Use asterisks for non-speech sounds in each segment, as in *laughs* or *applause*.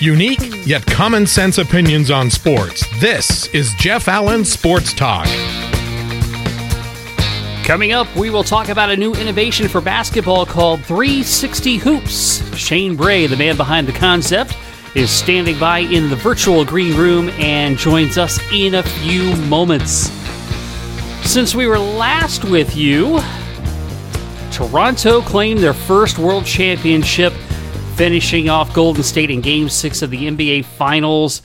Unique yet common sense opinions on sports. This is Jeff Allen Sports Talk. Coming up, we will talk about a new innovation for basketball called 360 Hoops. Shane Brey, the man behind the concept, is standing by in the virtual green room and joins us in a few moments. Since we were last with you, Toronto claimed their first world championship finishing off Golden State in Game 6 of the NBA Finals.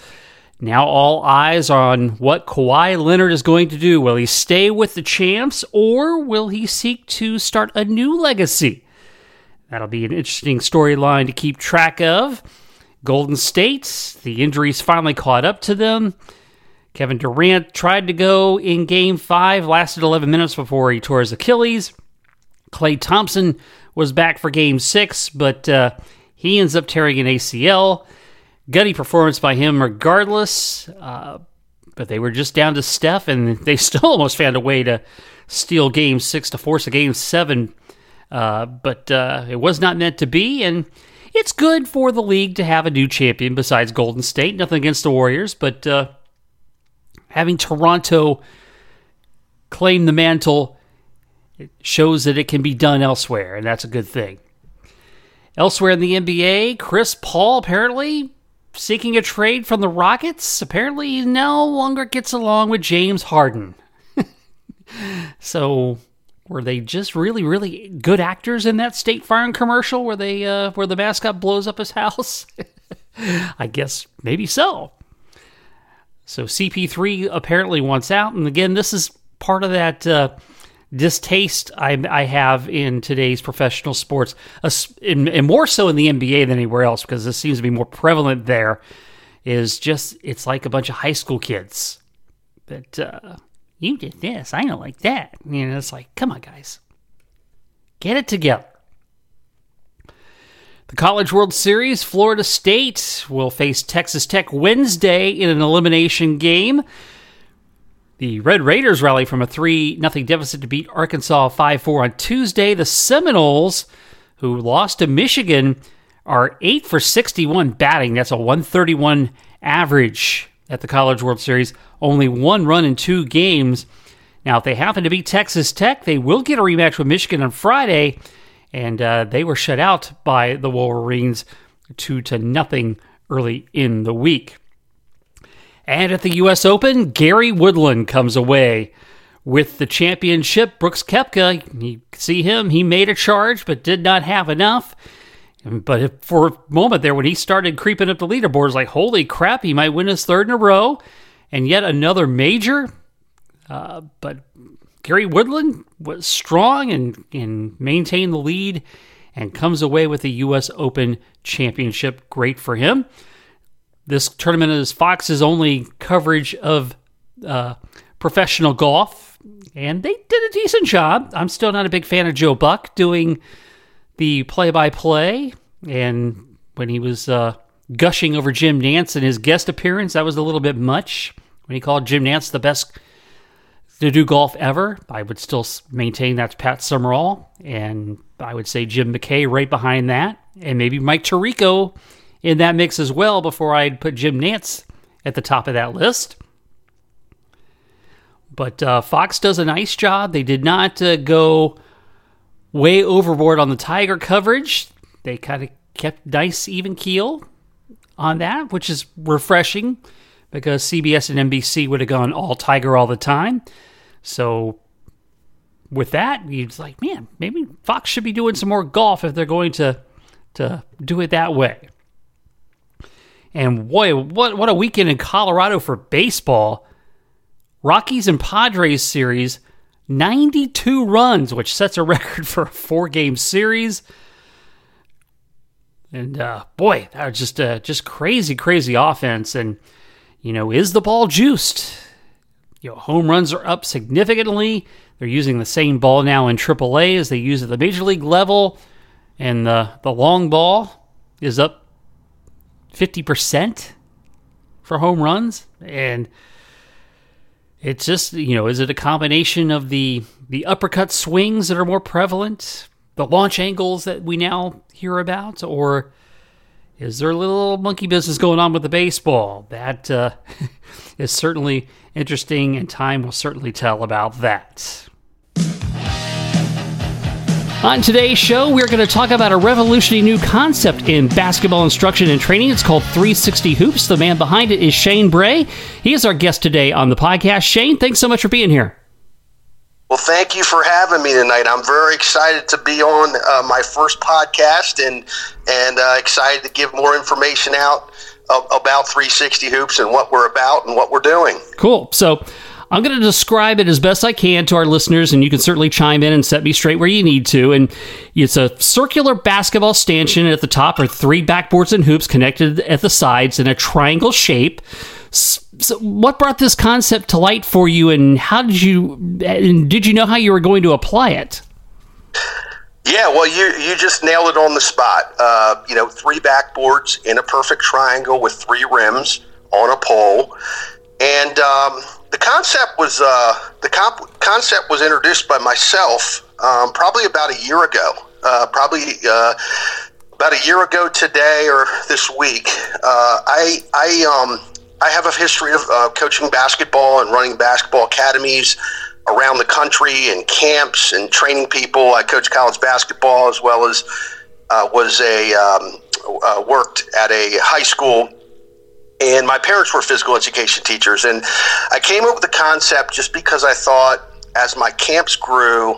Now all eyes are on what Kawhi Leonard is going to do. Will he stay with the champs or will he seek to start a new legacy? That'll be an interesting storyline to keep track of. Golden State, the injuries finally caught up to them. Kevin Durant tried to go in game five, lasted 11 minutes before he tore his Achilles. Klay Thompson was back for game six, but uh, he ends up tearing an ACL. Gutty performance by him regardless. Uh, but they were just down to Steph, and *laughs* they still almost found a way to steal game six to force a game seven. Uh, but uh, it was not meant to be, and it's good for the league to have a new champion besides Golden State. Nothing against the Warriors, but uh, having Toronto claim the mantle shows that it can be done elsewhere, and that's a good thing. Elsewhere in the NBA, Chris Paul apparently seeking a trade from the Rockets. Apparently, he no longer gets along with James Harden. *laughs* so, were they just really, really good actors in that State Farm commercial where they uh, where the mascot blows up his *laughs* house? I guess maybe so. So CP3 apparently wants out, and again, this is part of that. Uh, distaste I, I have in today's professional sports, and, more so in the NBA than anywhere else, because this seems to be more prevalent there, is just it's like a bunch of high school kids that uh, you did this, I don't like that. You know, it's like, come on, guys, get it together. The College World Series, Florida State will face Texas Tech Wednesday in an elimination game. The Red Raiders rally from a 3 0 deficit to beat Arkansas 5 4 on Tuesday. The Seminoles, who lost to Michigan, are 8 for 61 batting. That's a 131 average at the College World Series. Only one run in two games. Now, if they happen to beat Texas Tech, they will get a rematch with Michigan on Friday, and uh, they were shut out by the Wolverines two to nothing early in the week. And at the U.S. Open, Gary Woodland comes away with the championship. Brooks Koepka, you see him, he made a charge but did not have enough. But for a moment there, when he started creeping up the leaderboards, like, holy crap, he might win his third in a row and yet another major. Uh, but Gary Woodland was strong and, and maintained the lead and comes away with the U.S. Open championship. Great for him. This tournament is Fox's only coverage of uh, professional golf, and they did a decent job. I'm still not a big fan of Joe Buck doing the play-by-play, and when he was uh, gushing over Jim Nantz in his guest appearance, that was a little bit much. When he called Jim Nantz the best to do golf ever, I would still maintain that's Pat Summerall, and I would say Jim McKay right behind that, and maybe Mike Tirico in that mix as well before I'd put Jim Nantz at the top of that list. But uh, Fox does a nice job. They did not uh, go way overboard on the Tiger coverage. They kind of kept nice, even keel on that, which is refreshing because CBS and NBC would have gone all Tiger all the time. So with that, it's like, man, maybe Fox should be doing some more golf if they're going to to do it that way. And boy, what what a weekend in Colorado for baseball. Rockies and Padres series, 92 runs, which sets a *laughs* record for a four-game series. And uh, boy, that was just uh, just crazy, crazy offense. And you know, is the ball juiced? You know, home runs are up significantly. They're using the same ball now in AAA as they use at the major league level, and the the long ball is up 50% for home runs and it's just you know is it a combination of the the uppercut swings that are more prevalent the launch angles that we now hear about or Is there a little monkey business going on with the baseball? That uh, *laughs* is certainly interesting, and time will certainly tell about that. On today's show, we're going to talk about a revolutionary new concept in basketball instruction and training. It's called 360 Hoops. The man behind it is Shane Brey. He is our guest today on the podcast. Shane, thanks so much for being here. Well, thank you for having me tonight. I'm very excited to be on uh, my first podcast and and uh, excited to give more information out about 360 Hoops and what we're about and what we're doing. Cool. So I'm going to describe it as best I can to our listeners, and you can certainly chime in and set me straight where you need to. And it's a circular basketball stanchion. At the top are three backboards and hoops connected at the sides in a triangle shape. So what brought this concept to light for you, and how did you? And did you know how you were going to apply it? Yeah, well, you you just nailed it on the spot. Uh, you know, three backboards in a perfect triangle with three rims on a pole, and um, the concept was uh, the comp- concept was introduced by myself um, probably about a year ago. Uh, probably uh, about a year ago today or this week. Uh, I I um, I have a history of uh, coaching basketball and running basketball academies around the country and camps and training people. I coach college basketball as well as uh, was a um, worked at a high school and my parents were physical education teachers. And I came up with the concept just because I thought as my camps grew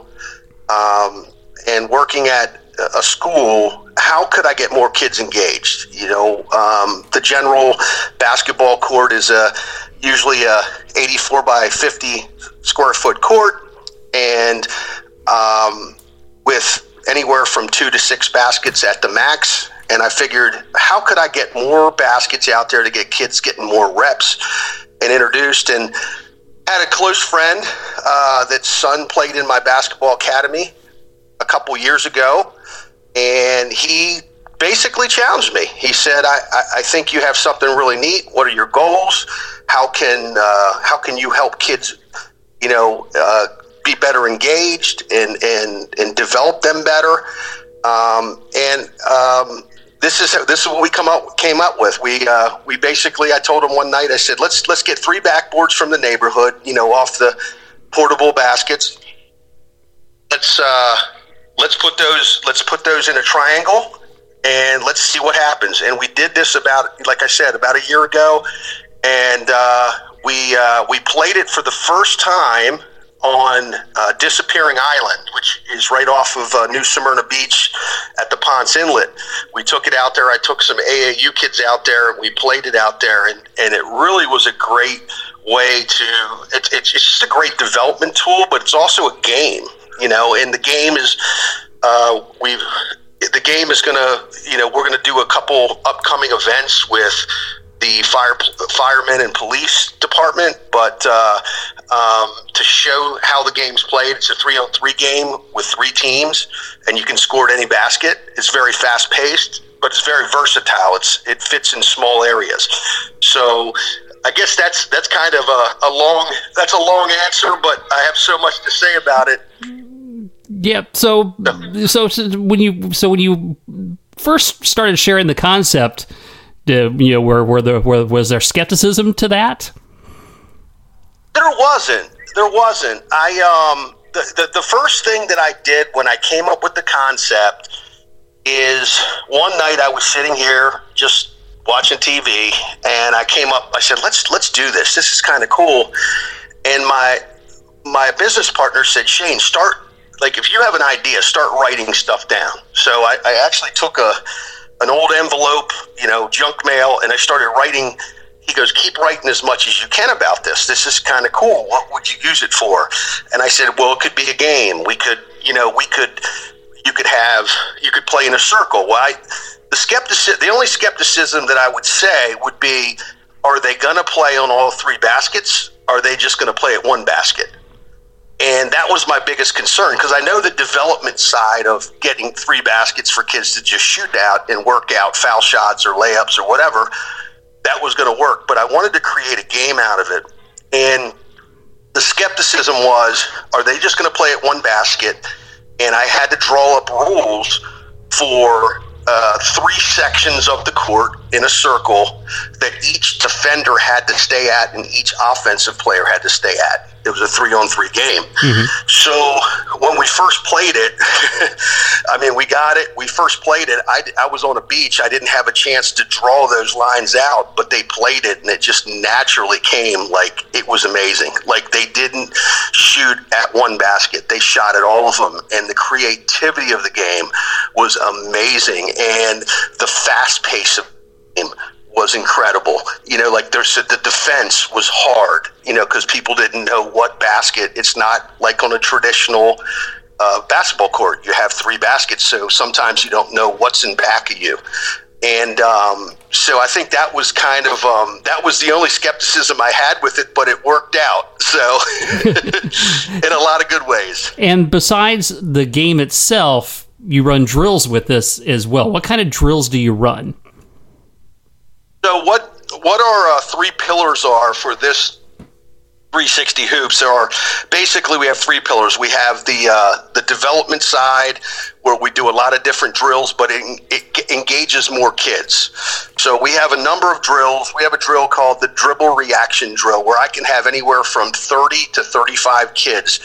um, and working at a school, how could I get more kids engaged? You know, um, the general basketball court is a usually a 84 by 50 square foot court, and um, with anywhere from two to six baskets at the max and I figured, how could I get more baskets out there to get kids getting more reps and introduced? And had a close friend uh, that son played in my basketball academy a couple years ago, and he basically challenged me. He said, I, I, I think you have something really neat. What are your goals? How can uh, how can you help kids, you know, uh, be better engaged and and and develop them better? Um, and um, this is this is what we come up came up with. We uh, we basically I told him one night I said let's let's get three backboards from the neighborhood, you know, off the portable baskets. Let's uh, let's put those let's put those in a triangle and let's see what happens. And we did this about like I said about a year ago, and uh, we uh, we played it for the first time on uh, Disappearing Island, which is right off of uh, New Smyrna Beach at the Ponce Inlet. We took it out there. I took some AAU kids out there. and We played it out there, and, and it really was a great way to. It, it's just a great development tool, but it's also a game, you know. And the game is uh, we've the game is going to you know we're going to do a couple upcoming events with the fire firemen and police department, but uh, um, to show how the game's played, it's a three on three game with three teams, and you can score at any basket. It's very fast paced, but it's very versatile. It's it fits in small areas. So I guess that's that's kind of a, a long that's a long answer, but I have so much to say about it. Yeah. So so, so when you so when you first started sharing the concept you know, were were there were, was there skepticism to that? There wasn't. There wasn't. I um the, the the first thing that I did when I came up with the concept is one night I was sitting here just watching TV and I came up I said let's let's do this. This is kind of cool. And my my business partner said, "Shane, start like if you have an idea, start writing stuff down." So I, I actually took a an old envelope, you know, junk mail, and I started writing. He goes, keep writing as much as you can about this. This is kind of cool. What would you use it for? And I said, well, it could be a game. We could, you know, we could, you could have, you could play in a circle. Well, I, the skepticism, the only skepticism that I would say would be, are they going to play on all three baskets? Are they just going to play at one basket? And that was my biggest concern because I know the development side of getting three baskets for kids to just shoot out and work out foul shots or layups or whatever, that was going to work. But I wanted to create a game out of it. And the skepticism was are they just going to play at one basket? And I had to draw up rules for uh, three sections of the court in a circle that each defender had to stay at and each offensive player had to stay at. It was a three on three game. Mm-hmm. So when we first played it, *laughs* I mean, we got it. We first played it. I, I was on a beach. I didn't have a chance to draw those lines out, but they played it and it just naturally came like it was amazing. Like they didn't shoot at one basket, they shot at all of them. And the creativity of the game was amazing. And the fast pace of was incredible. You know, like there's the defense was hard. You know, because people didn't know what basket. It's not like on a traditional uh, basketball court. You have three baskets, so sometimes you don't know what's in back of you. And um, so I think that was kind of um, that was the only skepticism I had with it, but it worked out. So *laughs* in a lot of good ways. And besides the game itself, you run drills with this as well. What kind of drills do you run? So what what our uh, three pillars are for this 360 hoops there are basically we have three pillars. We have the uh, the development side where we do a lot of different drills but it, it, engages more kids. So we have a number of drills. We have a drill called the dribble reaction drill where i can have anywhere from 30 to 35 kids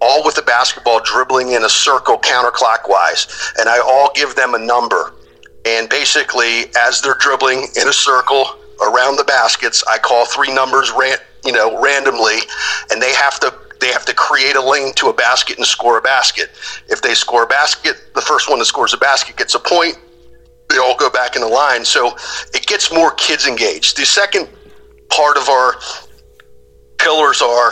all with a basketball dribbling in a circle counterclockwise and i all give them a number and basically, as they're dribbling in a circle around the baskets, I call three numbers, ran, you know, randomly, and they have to they have to create a lane to a basket and score a basket. If they score a basket, the first one that scores a basket gets a point. They all go back in the line, so it gets more kids engaged. The second part of our pillars are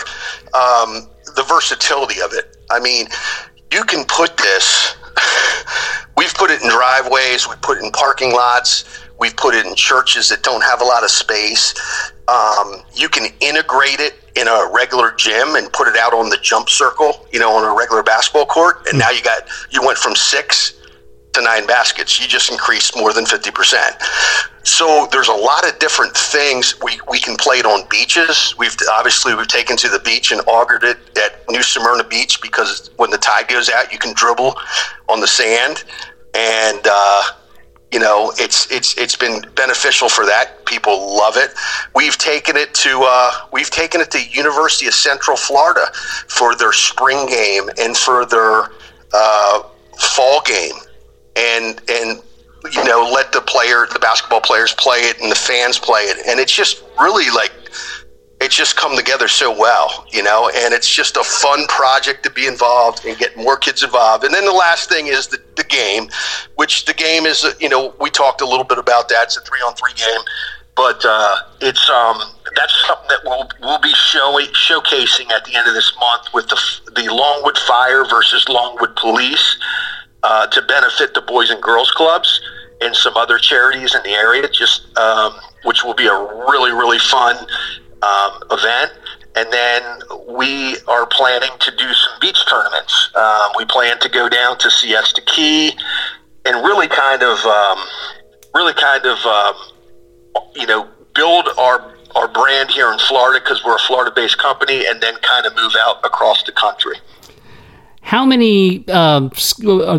um, the versatility of it. I mean, you can put this We've put it in driveways, we put it in parking lots, we've put it in churches that don't have a lot of space. Um, you can integrate it in a regular gym and put it out on the jump circle, you know, on a regular basketball court. And now you got, you went from six to nine baskets. You just increased more than 50%. So there's a lot of different things. We, we can play it on beaches. We've obviously we've taken to the beach and augured it at New Smyrna Beach because when the tide goes out, you can dribble on the sand, and uh, you know it's it's it's been beneficial for that. People love it. We've taken it to uh, we've taken it to University of Central Florida for their spring game and for their uh, fall game, and and you know, let the player, the basketball players play it and the fans play it. And it's just really like, it's just come together so well, you know, and it's just a fun project to be involved and get more kids involved. And then the last thing is the, the game, which the game is, you know, we talked a little bit about that. It's a three on three game, but uh, it's, um, that's something that we'll, we'll be showing, showcasing at the end of this month with the, the Longwood Fire versus Longwood Police uh, to benefit the Boys and Girls Clubs and some other charities in the area, just um, which will be a really really fun um, event. And then we are planning to do some beach tournaments. Um, we plan to go down to Siesta Key and really kind of, um, really kind of, um, you know, build our our brand here in Florida because we're a Florida-based company, and then kind of move out across the country. How many um, uh,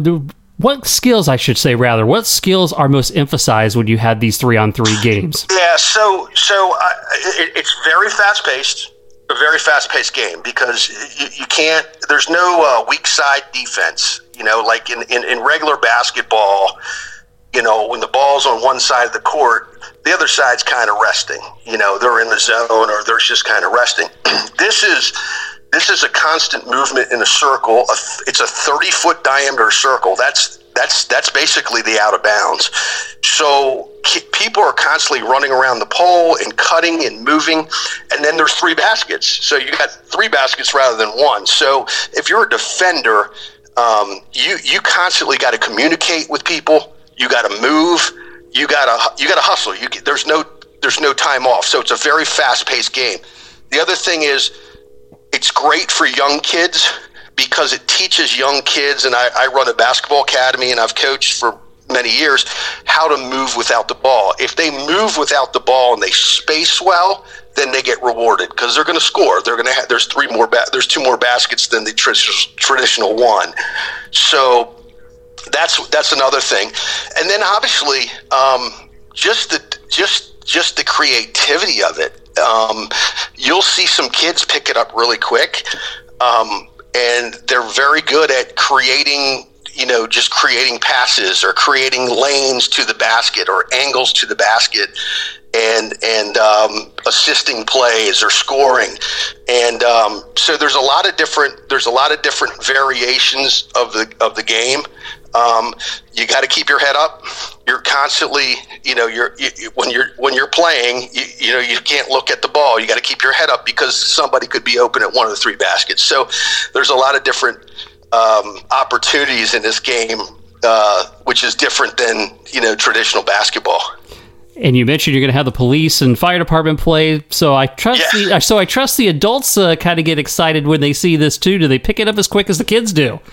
what skills I should say rather what skills are most emphasized when you had these three on three games? Yeah, so so uh, it, it's very fast paced, a very fast paced game because you, you can't. There's no uh, weak side defense. You know, like in, in, in regular basketball, you know, when the ball's on one side of the court, the other side's kind of resting. You know, they're in the zone or they're just kind of resting. *clears throat* this is this is a constant movement in a circle. It's a 30 foot diameter circle. That's that's that's basically the out of bounds. So people are constantly running around the pole and cutting and moving, and then there's three baskets. So you got three baskets rather than one. So if you're a defender, um, you you constantly got to communicate with people. You got to move. You got to you got to hustle. You there's no there's no time off. So it's a very fast paced game. The other thing is it's great for young kids because it teaches young kids, and I, I run a basketball academy and I've coached for many years how to move without the ball. If they move without the ball and they space well, then they get rewarded because they're going to score. They're going to have. There's three more. Ba- there's two more baskets than the tr- traditional one. So that's that's another thing, and then obviously um, just the just just the creativity of it. Um, you'll see some kids pick it up really quick, um, and they're very good at creating you know, just creating passes or creating lanes to the basket or angles to the basket and and um, assisting plays or scoring, and um, so there's a lot of different there's a lot of different variations of the of the game. Um, you got to keep your head up. You're constantly, you know, you're you, when you're when you're playing, you, you know, you can't look at the ball. You got to keep your head up because somebody could be open at one of the three baskets. So there's a lot of different um, opportunities in this game, uh, which is different than you know traditional basketball. And you mentioned you're going to have the police and fire department play, so I trust yeah. the so I trust the adults uh, kind of get excited when they see this too. Do they pick it up as quick as the kids do? *laughs*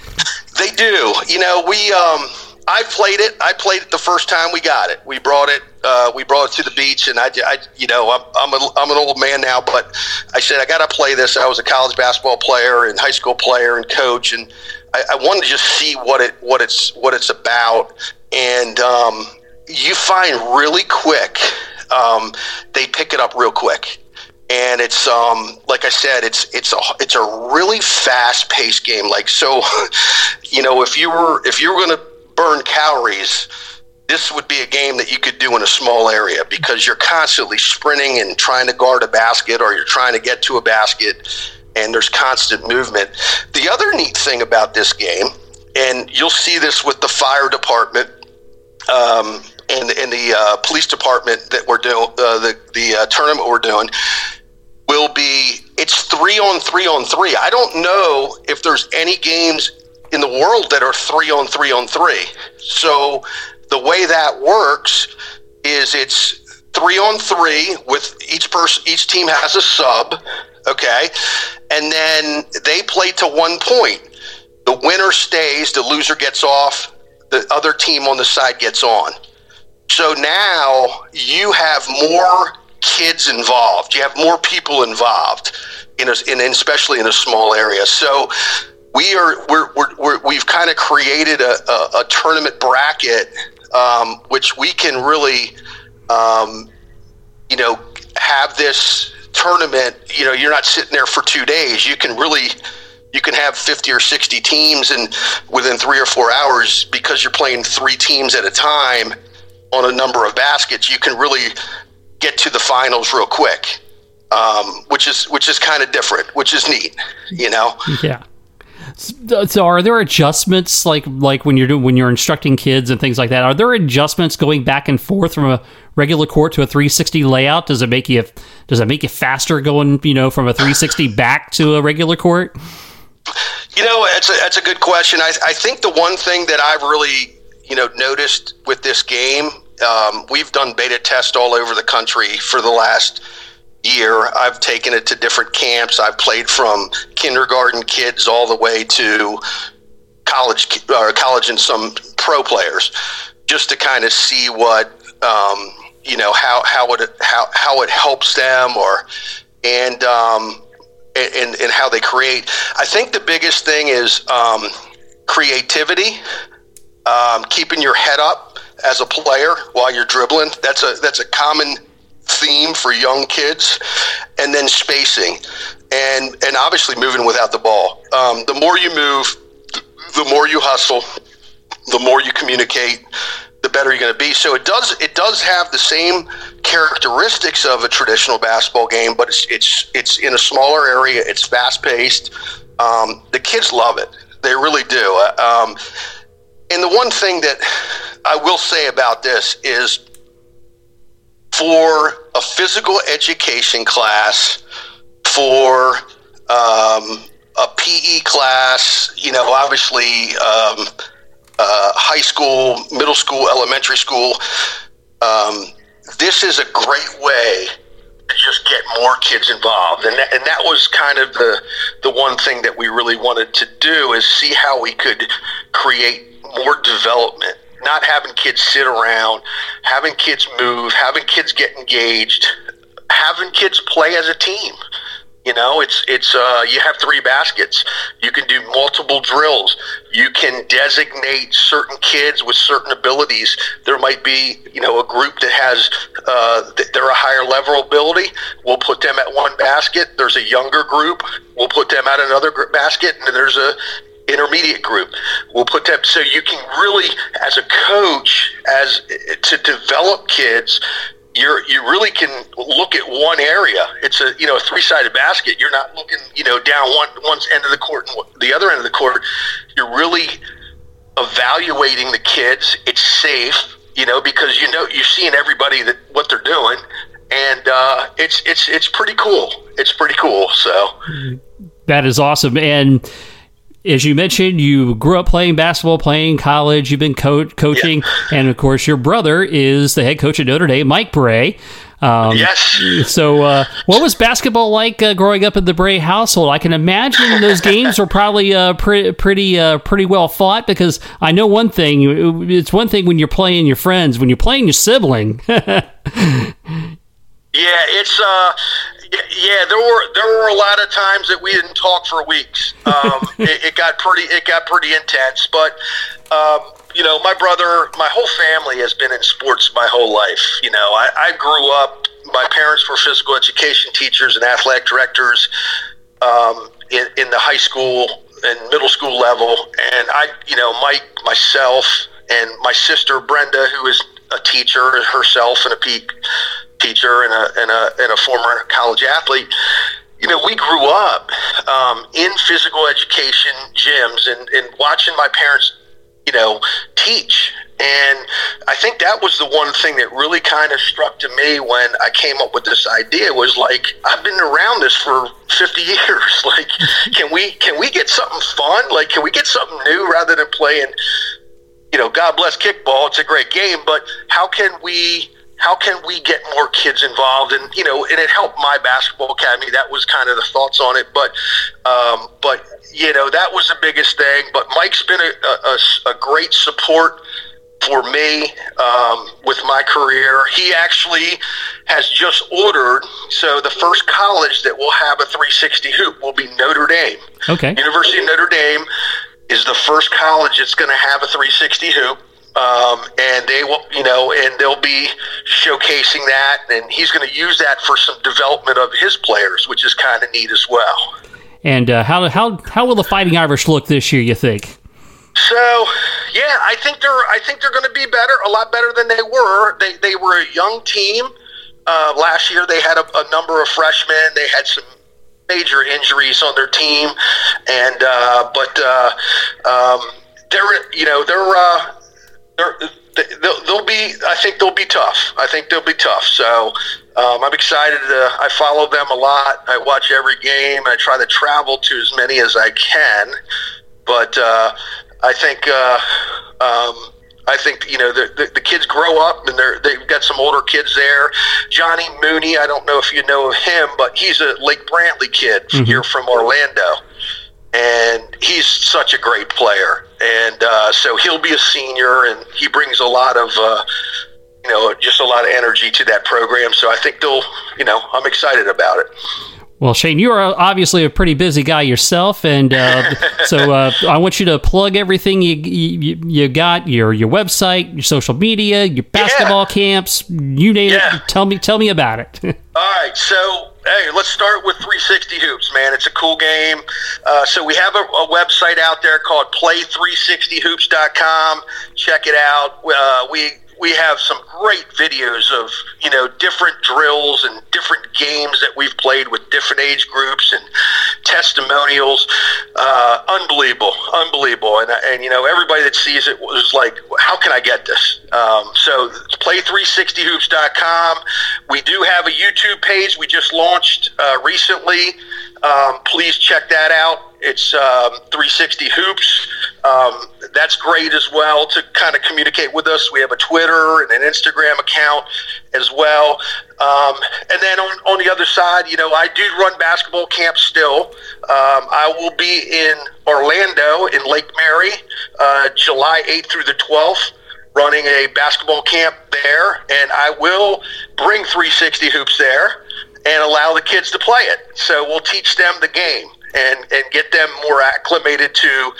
They do. You know, we um, I played it. I played it the first time we got it. We brought it. Uh, we brought it to the beach, and I, I you know, I'm I'm, a, I'm an old man now, but I said I got to play this. I was a college basketball player and high school player and coach, and I, I wanted to just see what it what it's what it's about. And um, you find really quick um, they pick it up real quick and it's um like I said, it's it's a it's a really fast paced game. Like so, *laughs* you know, if you were if you were going to burn calories, this would be a game that you could do in a small area because you're constantly sprinting and trying to guard a basket or you're trying to get to a basket, and there's constant movement. The other neat thing about this game, and you'll see this with the fire department. Um, and, and the uh, police department that we're doing, uh, the, the uh, tournament we're doing, will be it's three on three on three. I don't know if there's any games in the world that are three on three on three. So the way that works is it's three on three with each person, each team has a sub, okay, and then they play to one point. The winner stays, the loser gets off, the other team on the side gets on. So now you have more kids involved. You have more people involved, in, a, in especially in a small area. So we are we're, we're, we have kind of created a, a, a tournament bracket, um, which we can really, um, you know, have this tournament. You know, you're not sitting there for two days. You can really you can have 50 or 60 teams and within three or four hours because you're playing three teams at a time on a number of baskets you can really get to the finals real quick um, which is which is kind of different which is neat you know *laughs* yeah so are there adjustments like like when you're doing when you're instructing kids and things like that? Are there adjustments going back and forth from a regular court to a 360 layout? Does it make you does it make you faster going you know from a 360 back to a regular court? You know, it's a, that's a good question. I, I think the one thing that I've really you know noticed with this game, um, we've done beta tests all over the country for the last year. I've taken it to different camps. I've played from kindergarten kids all the way to college, or college and some pro players, just to kind of see what um, you know how how it how how it helps them or and um, and and how they create. I think the biggest thing is um, creativity, um, keeping your head up as a player while you're dribbling. That's a that's a common theme for young kids, and then spacing, and and obviously moving without the ball. Um, the more you move, the more you hustle, the more you communicate, the better you're going to be. So it does it does have the same characteristics of a traditional basketball game, but it's it's it's in a smaller area. It's fast paced. Um, the kids love it. They really do. Uh, um, and the one thing that I will say about this is for a physical education class, for um, a PE class, you know, obviously um, uh, high school, middle school, elementary school. Um, this is a great way to just get more kids involved, and that, and that was kind of the the one thing that we really wanted to do is see how we could create more development not having kids sit around, having kids move, having kids get engaged, having kids play as a team. You know, it's it's uh, you have three baskets. You can do multiple drills. You can designate certain kids with certain abilities. There might be you know a group that has uh, they're a higher level ability. We'll put them at one basket. There's a younger group. We'll put them at another basket, and there's a intermediate group. We'll put them so you can really, as a coach, as to develop kids you're you really can look at one area. It's a you know a three sided basket. You're not looking you know down one one end of the court and the other end of the court. You're really evaluating the kids. It's safe, you know, because you know you're seeing everybody that what they're doing, and uh, it's it's it's pretty cool. It's pretty cool. So that is awesome and as you mentioned, you grew up playing basketball, playing college. You've been co- coaching, yeah. and of course, your brother is the head coach at Notre Dame, Mike Brey. Um, yes. So, uh, what was basketball like uh, growing up in the Brey household? I can imagine those games were probably uh, pre- pretty uh, pretty well fought because I know one thing. It's one thing when you're playing your friends. When you're playing your sibling. *laughs* yeah, it's uh, yeah, there were there were a lot of times that we didn't talk for weeks. Um, *laughs* it, it, got pretty it got pretty intense, but um, you know, my brother, my whole family has been in sports my whole life. You know, I, I grew up. My parents were physical education teachers and athletic directors um, in, in the high school and middle school level, and I, you know, Mike, myself, and my sister Brenda, who is a teacher herself and a peak teacher and a, and a, and a former college athlete, you know, we grew up um, in physical education gyms and, and watching my parents, you know, teach. And I think that was the one thing that really kind of struck to me when I came up with this idea was like, I've been around this for 50 *laughs* years. Like, can we, can we get something fun? Like, can we get something new rather than playing, you know, God bless kickball. It's a great game, but how can we how can we get more kids involved? And you know, and it helped my basketball academy. That was kind of the thoughts on it. But um, but you know, that was the biggest thing. But Mike's been a, a, a great support for me um, with my career. He actually has just ordered. So the first college that will have a 360 hoop will be Notre Dame. Okay. University of Notre Dame is the first college that's going to have a 360 hoop um, and they will, you know, and they'll be showcasing that, and he's going to use that for some development of his players, which is kind of neat as well. And uh, how how how will the Fighting Irish look this year? You think? So, yeah, I think they're I think they're going to be better, a lot better than they were. They they were a young team uh, last year. They had a, a number of freshmen. They had some major injuries on their team, and uh, but uh, um, they're you know they're uh, they're, they'll, they'll be. I think they'll be tough. I think they'll be tough. So um, I'm excited. To, I follow them a lot. I watch every game. I try to travel to as many as I can. But uh, I think. Uh, um, I think you know the, the, the, kids grow up and they're they've got some older kids there. Johnny Mooney, I don't know if you know of him, but he's a Lake Brantley kid mm-hmm. here from Orlando, and he's such a great player and uh, so he'll be a senior, and he brings a lot of. Uh, you know, just a lot of energy to that program. So I think they'll, you know, I'm excited about it. Well, Shane, you are obviously a pretty busy guy yourself, and uh, *laughs* so uh, I want you to plug everything you, you, you got your your website, your social media, your basketball yeah. camps, you name yeah. it. Tell me, tell me about it. *laughs* All right, so hey, let's start with 360 hoops, man. It's a cool game. Uh, so we have a, a, website out there called play360hoops.com. Check it out. Uh, we we have some great videos of you know different drills and different games that we've played with different age groups and testimonials. Uh, unbelievable, unbelievable, and and you know everybody that sees it was like, how can I get this? Um, so play360hoops.com. We do have a YouTube page we just launched uh, recently. Um, please check that out. It's um, 360 Hoops. Um, that's great as well to kind of communicate with us. We have a Twitter and an Instagram account as well. Um, and then on, on the other side, you know, I do run basketball camps still. Um, I will be in Orlando in Lake Mary, uh, July 8th through the 12th running a basketball camp there, and I will bring 360 hoops there and allow the kids to play it. So we'll teach them the game and, and get them more acclimated to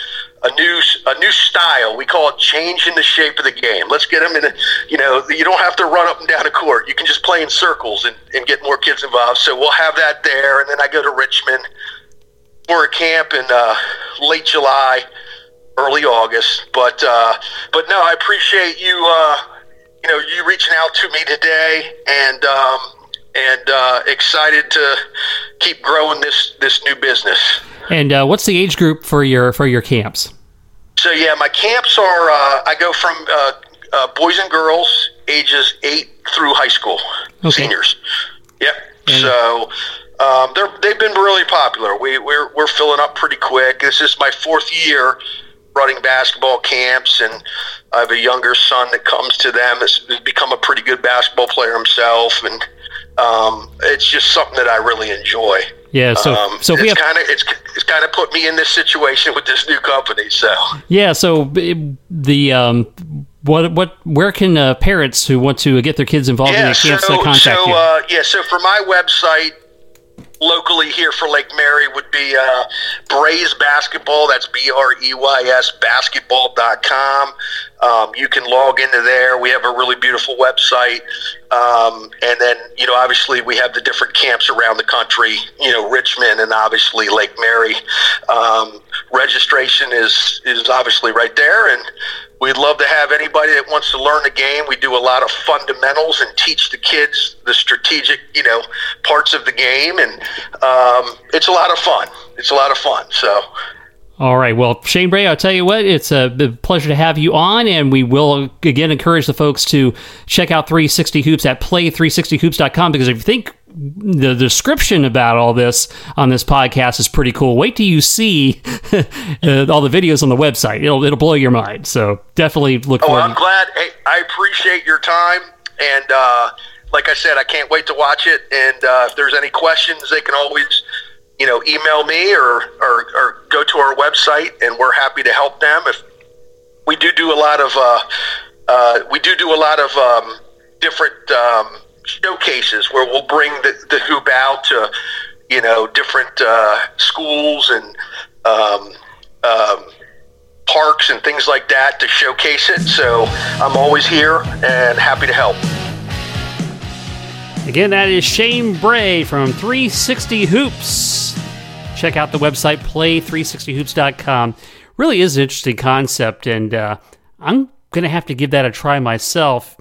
a new a new style. We call it changing the shape of the game. Let's get them in. A, you know, you don't have to run up and down a court. You can just play in circles and, and get more kids involved. So we'll have that there, and then I go to Richmond for a camp in uh, late July, early August. But uh, but no, I appreciate you. Uh, you know, you reaching out to me today, and um, and uh, excited to keep growing this this new business. And uh, what's the age group for your for your camps? So yeah, my camps are uh, I go from uh, uh, boys and girls ages eight through high school okay. seniors. Yep. And so um, they're they've been really popular. We we're we're filling up pretty quick. This is my fourth year running basketball camps, and I have a younger son that comes to them. Has become a pretty good basketball player himself, and um, it's just something that I really enjoy. Yeah, so um, so it's kind of it's it's kind of put me in this situation with this new company. So yeah, so the um, what what where can uh, parents who want to get their kids involved yeah, in the camps so, contact so, you? Uh, yeah, so for my website, locally here for Lake Mary would be uh, Basketball. That's B R E Y S basketball.com. Um, you can log into there. We have a really beautiful website. Um, and then, you know, obviously we have the different camps around the country, you know, Richmond and obviously Lake Mary. Um, registration is, is obviously right there. And We'd love to have anybody that wants to learn the game. We do a lot of fundamentals and teach the kids the strategic, you know, parts of the game, and um, it's a lot of fun. It's a lot of fun. So. All right. Well, Shane Brey, I'll tell you what, it's a pleasure to have you on, and we will again encourage the folks to check out 360 Hoops at play360hoops.com because if you think the description about all this on this podcast is pretty cool. Wait till you see *laughs* uh, all the videos on the website; it'll it'll blow your mind. So definitely look. Oh, I'm glad. Hey, I appreciate your time, and uh, like I said, I can't wait to watch it. And uh, if there's any questions, they can always, you know, email me or, or or go to our website, and we're happy to help them. If we do do a lot of, uh, uh, we do do a lot of um, different. Um, showcases where we'll bring the, the hoop out to you know different uh, schools and um, um, parks and things like that to showcase it. So I'm always here and happy to help. Again, that is Shane Brey from 360 Hoops. Check out the website play360hoops.com. Really is an interesting concept, and uh, I'm going to have to give that a try myself.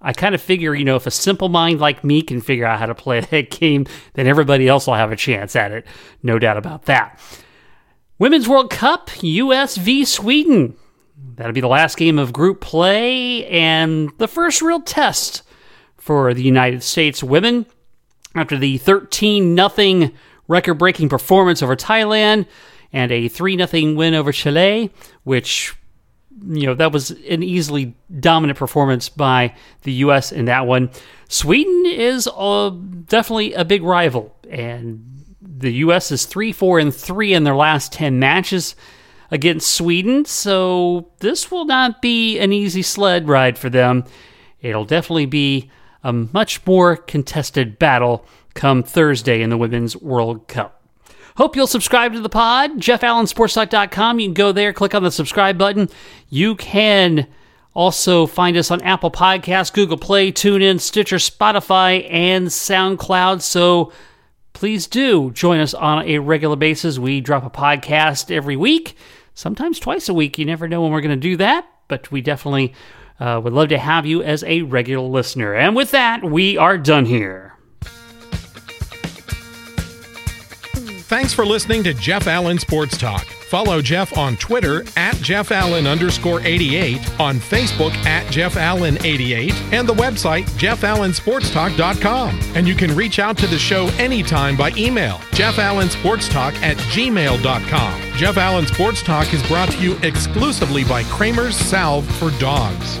I kind of figure, you know, if a simple mind like me can figure out how to play *laughs* that game, then everybody else will have a chance at it. No doubt about that. Women's World Cup, US v Sweden. That'll be the last game of group play and the first real test for the United States women after the 13 0 record breaking performance over Thailand and a 3 0 win over Chile, which you know that was an easily dominant performance by the U.S. in that one. Sweden is uh, definitely a big rival, and the U.S. is three, four, and three in their last ten matches against Sweden. So this will not be an easy sled ride for them. It'll definitely be a much more contested battle come Thursday in the Women's World Cup. Hope you'll subscribe to the pod. JeffAllenSportsTalk.com. You can go there, click on the subscribe button. You can also find us on Apple Podcasts, Google Play, TuneIn, Stitcher, Spotify, and SoundCloud. So please do join us on a regular basis. We drop a podcast every week, sometimes twice a week. You never know when we're going to do that, but we definitely uh, would love to have you as a regular listener. And with that, we are done here. Thanks for listening to Jeff Allen Sports Talk. Follow Jeff on Twitter at Jeff Allen underscore 88, on Facebook at Jeff Allen 88, and the website jeffallensportstalk.com. And you can reach out to the show anytime by email, jeffallensportstalk at gmail.com. Jeff Allen Sports Talk is brought to you exclusively by Kramer's Salve for Dogs.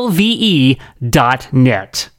V E dot net.